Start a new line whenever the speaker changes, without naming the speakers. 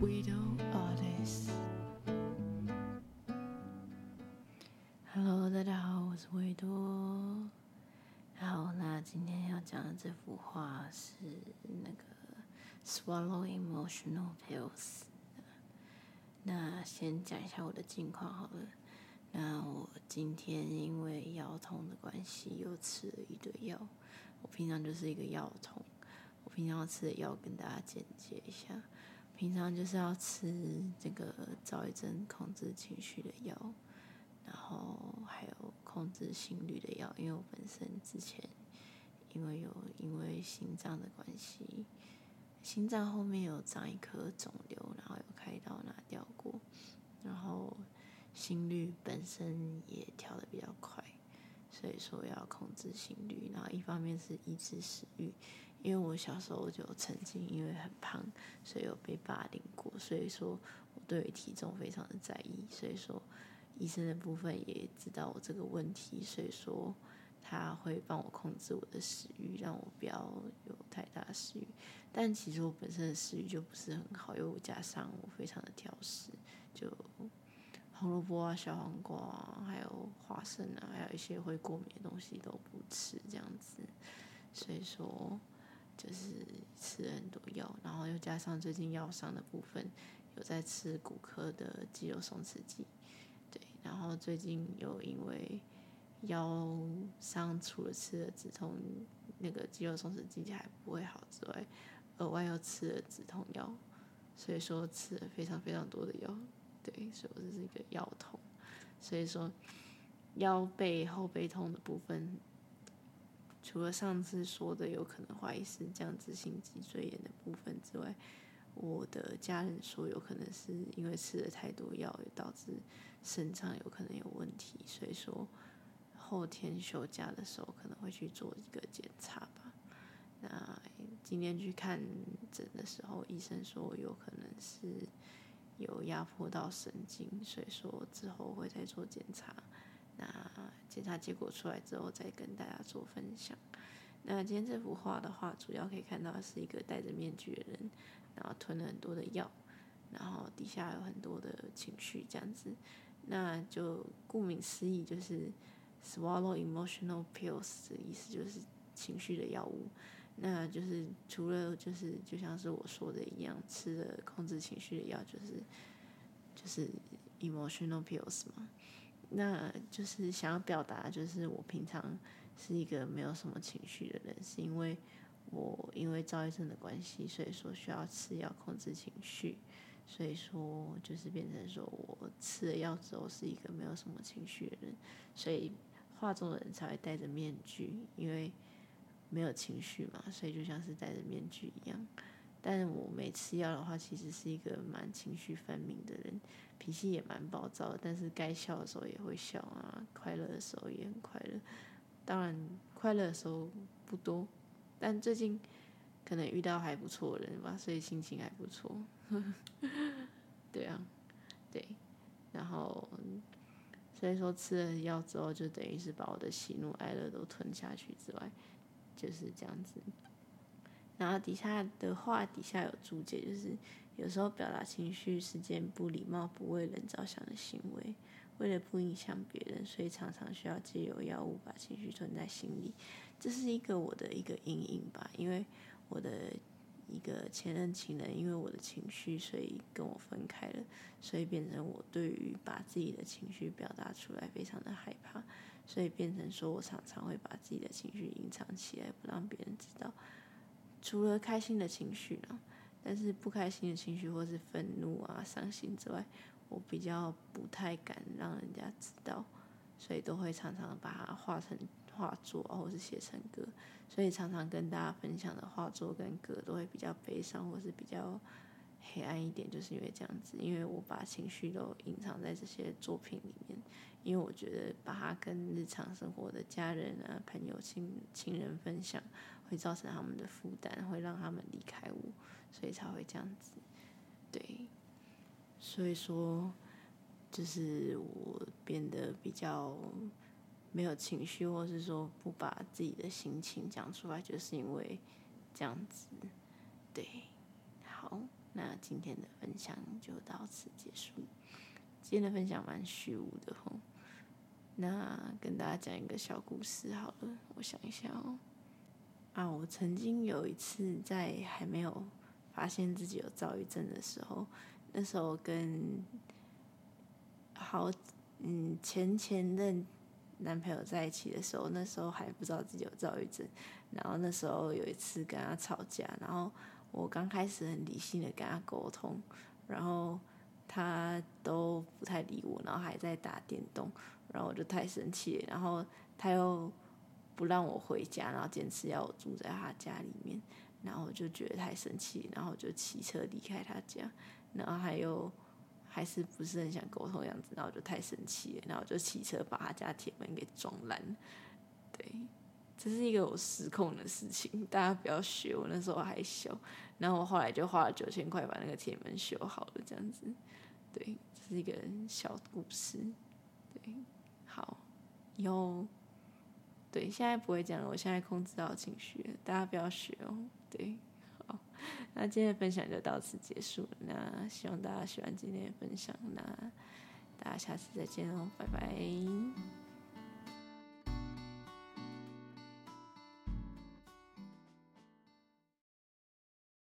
Widow Attis。Hello，大家好，我是维多。好，那今天要讲的这幅画是那个 Swallow Emotional Pills。那先讲一下我的近况好了。那我今天因为腰痛的关系，又吃了一堆药。我平常就是一个药童，我平常吃的药跟大家简介一下。平常就是要吃这个躁郁症控制情绪的药，然后还有控制心率的药。因为我本身之前因为有因为心脏的关系，心脏后面有长一颗肿瘤，然后有开刀拿掉过，然后。心率本身也跳得比较快，所以说要控制心率。然后一方面是抑制食欲，因为我小时候就曾经因为很胖，所以有被霸凌过，所以说我对于体重非常的在意。所以说医生的部分也知道我这个问题，所以说他会帮我控制我的食欲，让我不要有太大食欲。但其实我本身的食欲就不是很好，因为我加上我非常的挑食，就。红萝卜啊，小黄瓜啊，还有花生啊，还有一些会过敏的东西都不吃，这样子。所以说，就是吃了很多药，然后又加上最近腰伤的部分，有在吃骨科的肌肉松弛剂。对，然后最近又因为腰伤，除了吃了止痛那个肌肉松弛剂还不会好之外，额外又吃了止痛药，所以说吃了非常非常多的药。对，所以我这是一个腰痛，所以说腰背后背痛的部分，除了上次说的有可能怀疑是僵直性脊椎炎的部分之外，我的家人说有可能是因为吃了太多药，导致肾脏有可能有问题，所以说后天休假的时候可能会去做一个检查吧。那今天去看诊的时候，医生说有可能是。有压迫到神经，所以说之后会再做检查。那检查结果出来之后，再跟大家做分享。那今天这幅画的话，主要可以看到是一个戴着面具的人，然后吞了很多的药，然后底下有很多的情绪这样子。那就顾名思义，就是 swallow emotional pills 的意思，就是情绪的药物。那就是除了就是就像是我说的一样，吃了控制情绪的药，就是就是 emotional pills 嘛。那就是想要表达，就是我平常是一个没有什么情绪的人，是因为我因为躁郁症的关系，所以说需要吃药控制情绪，所以说就是变成说我吃了药之后是一个没有什么情绪的人，所以画中的人才会戴着面具，因为。没有情绪嘛，所以就像是戴着面具一样。但是我没吃药的话，其实是一个蛮情绪分明的人，脾气也蛮暴躁。但是该笑的时候也会笑啊，快乐的时候也很快乐。当然，快乐的时候不多，但最近可能遇到还不错的人吧，所以心情还不错。对啊，对。然后，所以说吃了药之后，就等于是把我的喜怒哀乐都吞下去之外。就是这样子，然后底下的话底下有注解，就是有时候表达情绪是件不礼貌、不为人着想的行为，为了不影响别人，所以常常需要借由药物把情绪吞在心里。这是一个我的一个阴影吧，因为我的一个前任情人，因为我的情绪，所以跟我分开了，所以变成我对于把自己的情绪表达出来非常的害怕。所以变成说，我常常会把自己的情绪隐藏起来，不让别人知道。除了开心的情绪呢，但是不开心的情绪或是愤怒啊、伤心之外，我比较不太敢让人家知道，所以都会常常把它画成画作，或是写成歌。所以常常跟大家分享的画作跟歌都会比较悲伤，或是比较。黑暗一点，就是因为这样子，因为我把情绪都隐藏在这些作品里面，因为我觉得把它跟日常生活的家人啊、朋友、亲亲人分享，会造成他们的负担，会让他们离开我，所以才会这样子。对，所以说，就是我变得比较没有情绪，或是说不把自己的心情讲出来，就是因为这样子。对，那今天的分享就到此结束。今天的分享蛮虚无的吼，那跟大家讲一个小故事好了。我想一下哦，啊，我曾经有一次在还没有发现自己有躁郁症的时候，那时候跟好嗯前前任男朋友在一起的时候，那时候还不知道自己有躁郁症。然后那时候有一次跟他吵架，然后我刚开始很理性的跟他沟通，然后他都不太理我，然后还在打电动，然后我就太生气，然后他又不让我回家，然后坚持要我住在他家里面，然后我就觉得太生气，然后就骑车离开他家，然后还有还是不是很想沟通的样子，然后我就太生气了，然后我就骑车把他家铁门给撞烂，对。这是一个我失控的事情，大家不要学我。那时候还小，然后我后来就花了九千块把那个铁门修好了，这样子。对，这是一个小故事。对，好，以后对现在不会这样了，我现在控制到情绪了，大家不要学哦。对，好，那今天的分享就到此结束了。那希望大家喜欢今天的分享，那大家下次再见哦，拜拜。